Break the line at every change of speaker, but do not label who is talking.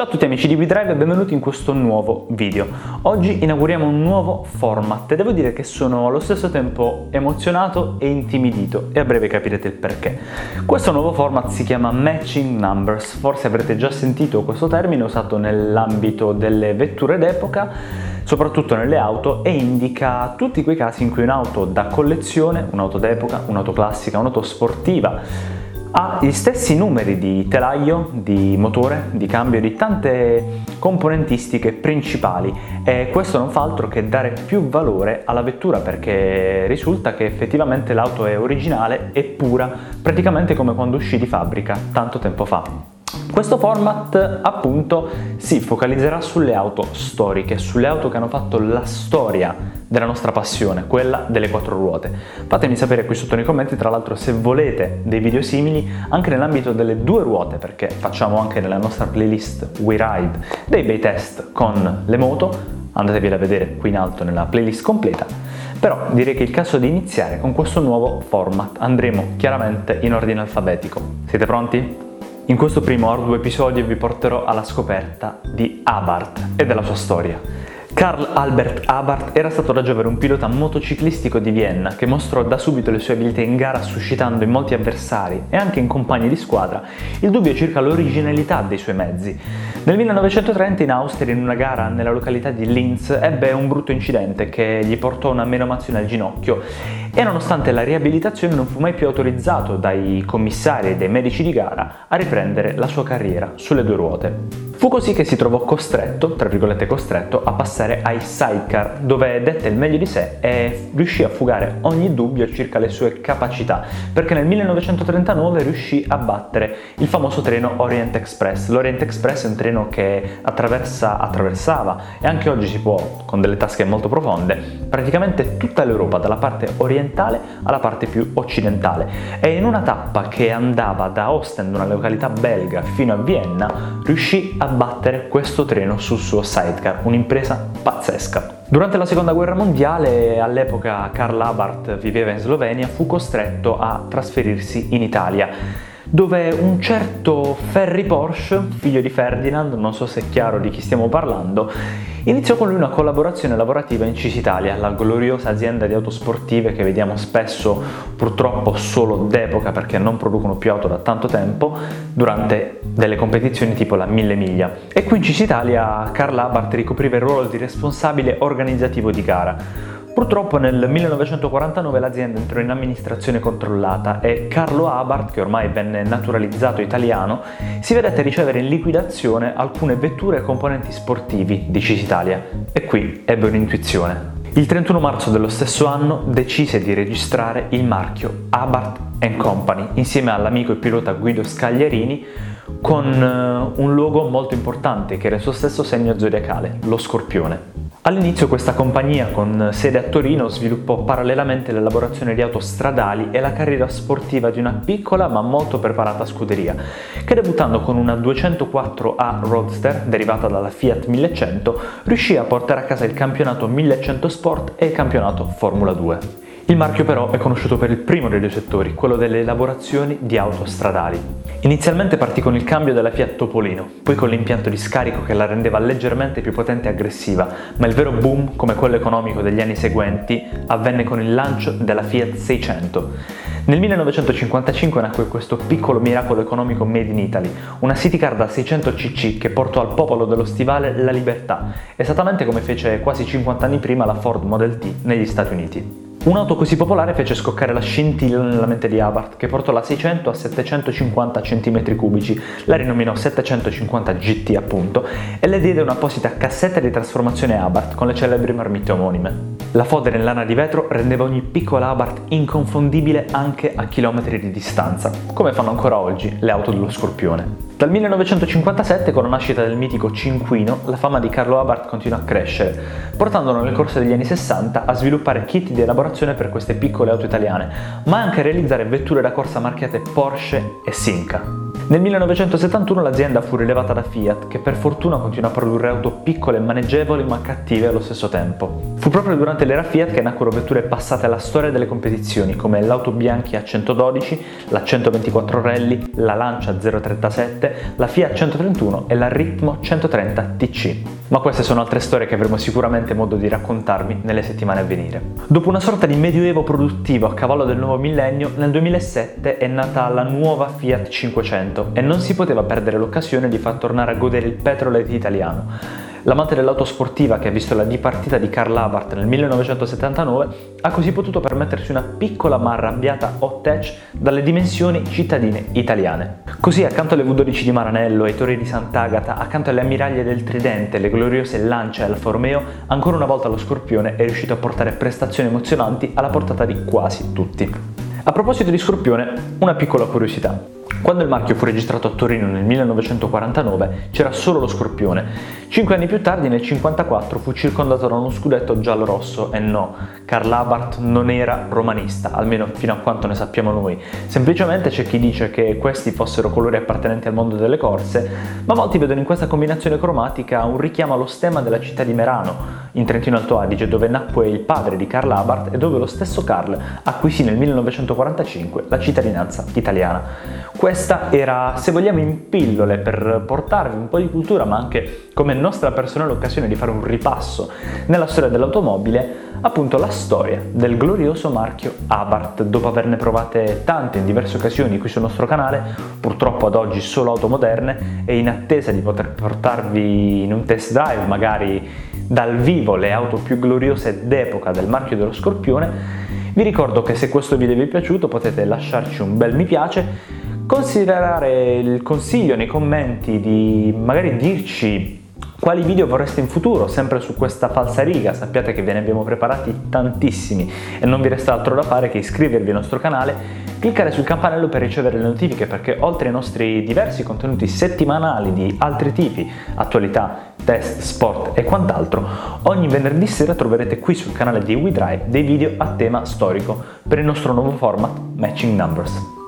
Ciao a tutti amici di WeDrive e benvenuti in questo nuovo video. Oggi inauguriamo un nuovo format e devo dire che sono allo stesso tempo emozionato e intimidito e a breve capirete il perché. Questo nuovo format si chiama Matching Numbers, forse avrete già sentito questo termine usato nell'ambito delle vetture d'epoca, soprattutto nelle auto e indica tutti quei casi in cui un'auto da collezione, un'auto d'epoca, un'auto classica, un'auto sportiva ha gli stessi numeri di telaio, di motore, di cambio, di tante componentistiche principali e questo non fa altro che dare più valore alla vettura perché risulta che effettivamente l'auto è originale e pura, praticamente come quando uscì di fabbrica tanto tempo fa. Questo format appunto si focalizzerà sulle auto storiche, sulle auto che hanno fatto la storia della nostra passione, quella delle quattro ruote. Fatemi sapere qui sotto nei commenti tra l'altro se volete dei video simili anche nell'ambito delle due ruote perché facciamo anche nella nostra playlist We Ride dei bei test con le moto, andatevela a vedere qui in alto nella playlist completa. Però direi che è il caso di iniziare con questo nuovo format. Andremo chiaramente in ordine alfabetico. Siete pronti? In questo primo arduo episodio vi porterò alla scoperta di Abarth e della sua storia. Karl Albert Abarth era stato da giovane un pilota motociclistico di Vienna che mostrò da subito le sue abilità in gara suscitando in molti avversari e anche in compagni di squadra il dubbio circa l'originalità dei suoi mezzi. Nel 1930 in Austria, in una gara nella località di Linz, ebbe un brutto incidente che gli portò una menomazione al ginocchio e nonostante la riabilitazione non fu mai più autorizzato dai commissari e dai medici di gara a riprendere la sua carriera sulle due ruote. Fu così che si trovò costretto, tra virgolette costretto, a passare ai sidecar, dove dette il meglio di sé e riuscì a fugare ogni dubbio circa le sue capacità, perché nel 1939 riuscì a battere il famoso treno Orient Express. L'Orient Express è un treno che attraversa, attraversava e anche oggi si può, con delle tasche molto profonde, praticamente tutta l'Europa, dalla parte orientale alla parte più occidentale. E in una tappa che andava da Ostend, una località belga, fino a Vienna, riuscì a abbattere questo treno sul suo sidecar, un'impresa pazzesca. Durante la seconda guerra mondiale, all'epoca Karl Abarth viveva in Slovenia, fu costretto a trasferirsi in Italia dove un certo Ferry Porsche, figlio di Ferdinand, non so se è chiaro di chi stiamo parlando, iniziò con lui una collaborazione lavorativa in Cisitalia, la gloriosa azienda di auto sportive che vediamo spesso purtroppo solo d'epoca perché non producono più auto da tanto tempo, durante delle competizioni tipo la Mille Miglia. E qui in Cisitalia Karl Abarth ricopriva il ruolo di responsabile organizzativo di gara Purtroppo nel 1949 l'azienda entrò in amministrazione controllata e Carlo Abarth, che ormai venne naturalizzato italiano, si vedette ricevere in liquidazione alcune vetture e componenti sportivi di Cisitalia. E qui ebbe un'intuizione. Il 31 marzo dello stesso anno decise di registrare il marchio Abarth Company insieme all'amico e pilota Guido Scagliarini con eh, un logo molto importante che era il suo stesso segno zodiacale, lo scorpione. All'inizio questa compagnia con sede a Torino sviluppò parallelamente l'elaborazione di auto stradali e la carriera sportiva di una piccola ma molto preparata scuderia, che debuttando con una 204A Roadster derivata dalla Fiat 1100 riuscì a portare a casa il campionato 1100 Sport e il campionato Formula 2. Il marchio però è conosciuto per il primo dei due settori, quello delle elaborazioni di auto stradali. Inizialmente partì con il cambio della Fiat Topolino, poi con l'impianto di scarico che la rendeva leggermente più potente e aggressiva, ma il vero boom, come quello economico degli anni seguenti, avvenne con il lancio della Fiat 600. Nel 1955 nacque questo piccolo miracolo economico made in Italy, una city car da 600 cc che portò al popolo dello stivale la libertà, esattamente come fece quasi 50 anni prima la Ford Model T negli Stati Uniti. Un'auto così popolare fece scoccare la scintilla nella mente di Abarth, che portò la 600 a 750 cm3, la rinominò 750 GT appunto, e le diede un'apposita cassetta di trasformazione Abarth con le celebri marmitte omonime. La fodera in lana di vetro rendeva ogni piccola Abarth inconfondibile anche a chilometri di distanza, come fanno ancora oggi le auto dello Scorpione. Dal 1957, con la nascita del mitico Cinquino, la fama di Carlo Abarth continua a crescere, portandolo nel corso degli anni 60 a sviluppare kit di elaborazione per queste piccole auto italiane, ma anche a realizzare vetture da corsa marchiate Porsche e Simca. Nel 1971 l'azienda fu rilevata da Fiat, che per fortuna continua a produrre auto piccole e maneggevoli ma cattive allo stesso tempo. Fu proprio durante l'era Fiat che nacquero vetture passate alla storia delle competizioni, come l'auto Bianchi A112, la 124 Rally, la Lancia 037, la Fiat 131 e la Ritmo 130 TC. Ma queste sono altre storie che avremo sicuramente modo di raccontarvi nelle settimane a venire. Dopo una sorta di medioevo produttivo a cavallo del nuovo millennio, nel 2007 è nata la nuova Fiat 500 e non si poteva perdere l'occasione di far tornare a godere il petrolhead italiano. L'amante dell'auto sportiva che ha visto la dipartita di Karl Abarth nel 1979 ha così potuto permettersi una piccola ma arrabbiata hot hatch dalle dimensioni cittadine italiane. Così accanto alle V12 di Maranello, ai torri di Sant'Agata, accanto alle ammiraglie del Tridente, le gloriose Lancia e Alfa Romeo, ancora una volta lo Scorpione è riuscito a portare prestazioni emozionanti alla portata di quasi tutti. A proposito di Scorpione, una piccola curiosità. Quando il marchio fu registrato a Torino nel 1949 c'era solo lo Scorpione. Cinque anni più tardi, nel 1954, fu circondato da uno scudetto giallo-rosso e no, Karl Abarth non era romanista, almeno fino a quanto ne sappiamo noi. Semplicemente c'è chi dice che questi fossero colori appartenenti al mondo delle corse, ma molti vedono in questa combinazione cromatica un richiamo allo stemma della città di Merano, in Trentino Alto Adige, dove nacque il padre di Karl Abarth e dove lo stesso Karl acquisì nel 1945 la cittadinanza italiana. Questa era, se vogliamo, in pillole per portarvi un po' di cultura, ma anche come nostra personale occasione di fare un ripasso nella storia dell'automobile, appunto la storia del glorioso marchio Abarth. Dopo averne provate tante in diverse occasioni qui sul nostro canale, purtroppo ad oggi solo auto moderne, e in attesa di poter portarvi in un test drive, magari dal vivo, le auto più gloriose d'epoca del marchio dello Scorpione, vi ricordo che se questo video vi è piaciuto potete lasciarci un bel mi piace considerare il consiglio nei commenti di magari dirci quali video vorreste in futuro, sempre su questa falsa riga, sappiate che ve ne abbiamo preparati tantissimi e non vi resta altro da fare che iscrivervi al nostro canale, cliccare sul campanello per ricevere le notifiche perché oltre ai nostri diversi contenuti settimanali di altri tipi, attualità, test, sport e quant'altro, ogni venerdì sera troverete qui sul canale di WeDrive dei video a tema storico per il nostro nuovo format Matching Numbers.